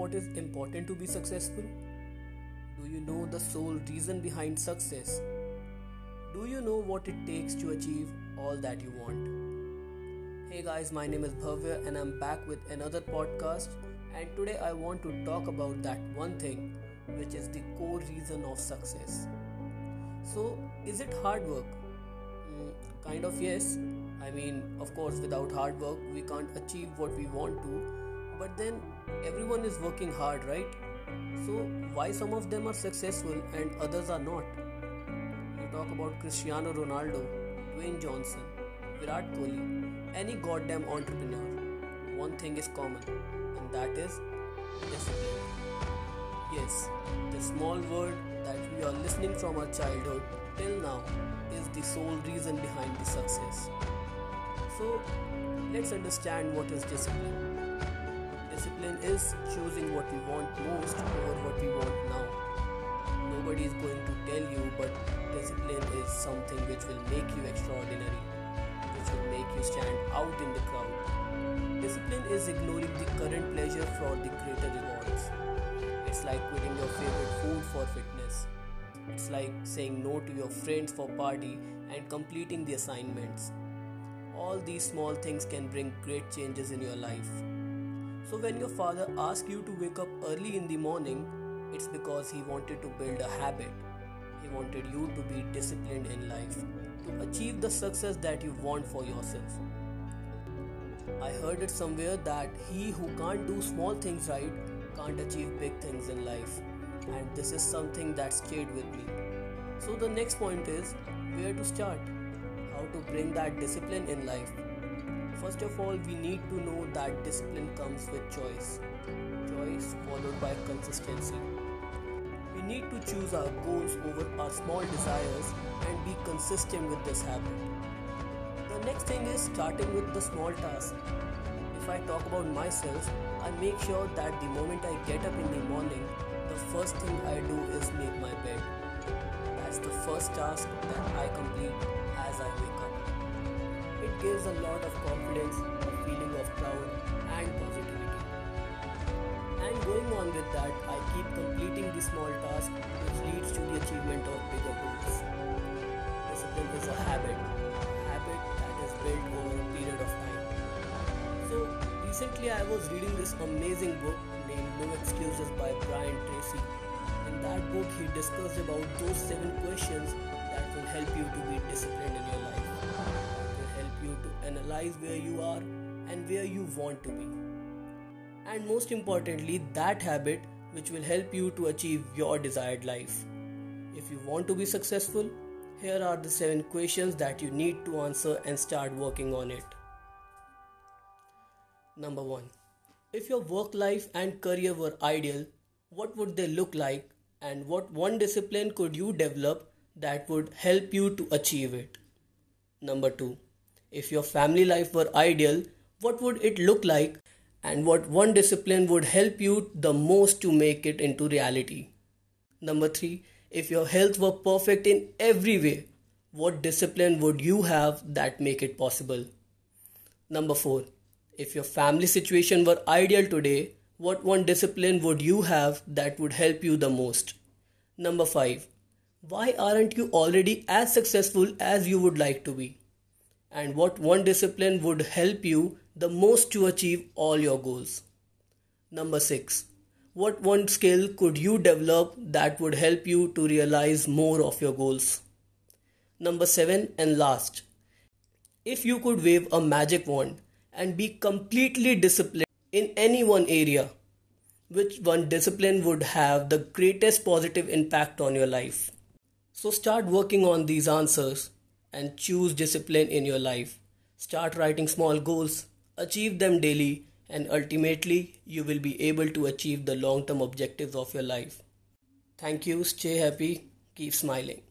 what is important to be successful? Do you know the sole reason behind success? Do you know what it takes to achieve all that you want? Hey guys, my name is Bhavya and I'm back with another podcast. And today I want to talk about that one thing which is the core reason of success. So, is it hard work? Mm, kind of, yes. I mean, of course, without hard work, we can't achieve what we want to but then everyone is working hard, right? So, why some of them are successful and others are not? You talk about Cristiano Ronaldo, Dwayne Johnson, Virat Kohli, any goddamn entrepreneur. One thing is common, and that is discipline. Yes, the small word that we are listening from our childhood till now is the sole reason behind the success. So, let's understand what is discipline discipline is choosing what we want most over what we want now. Nobody is going to tell you, but discipline is something which will make you extraordinary, which will make you stand out in the crowd. Discipline is ignoring the current pleasure for the greater rewards. It's like quitting your favorite food for fitness. It's like saying no to your friends for party and completing the assignments. All these small things can bring great changes in your life. So, when your father asks you to wake up early in the morning, it's because he wanted to build a habit. He wanted you to be disciplined in life, to achieve the success that you want for yourself. I heard it somewhere that he who can't do small things right can't achieve big things in life, and this is something that stayed with me. So, the next point is where to start, how to bring that discipline in life First of all, we need to know that discipline comes with choice. Choice followed by consistency. We need to choose our goals over our small desires and be consistent with this habit. The next thing is starting with the small task. If I talk about myself, I make sure that the moment I get up in the morning, the first thing I do is make my bed. That's the first task that I complete as I wake up gives a lot of confidence, a feeling of proud and positivity. And going on with that, I keep completing the small task which leads to the achievement of bigger goals. Discipline is a habit, habit that is built over a period of time. So recently I was reading this amazing book named No Excuses by Brian Tracy. In that book he discussed about those seven questions that will help you to be disciplined in your life analyze where you are and where you want to be. And most importantly, that habit which will help you to achieve your desired life. If you want to be successful, here are the seven questions that you need to answer and start working on it. Number one If your work life and career were ideal, what would they look like, and what one discipline could you develop that would help you to achieve it? Number two if your family life were ideal, what would it look like and what one discipline would help you the most to make it into reality? Number 3. If your health were perfect in every way, what discipline would you have that make it possible? Number 4. If your family situation were ideal today, what one discipline would you have that would help you the most? Number 5. Why aren't you already as successful as you would like to be? And what one discipline would help you the most to achieve all your goals. Number 6. What one skill could you develop that would help you to realize more of your goals? Number 7 and last. If you could wave a magic wand and be completely disciplined in any one area, which one discipline would have the greatest positive impact on your life? So start working on these answers and choose discipline in your life. Start writing small goals, achieve them daily, and ultimately you will be able to achieve the long term objectives of your life. Thank you, stay happy, keep smiling.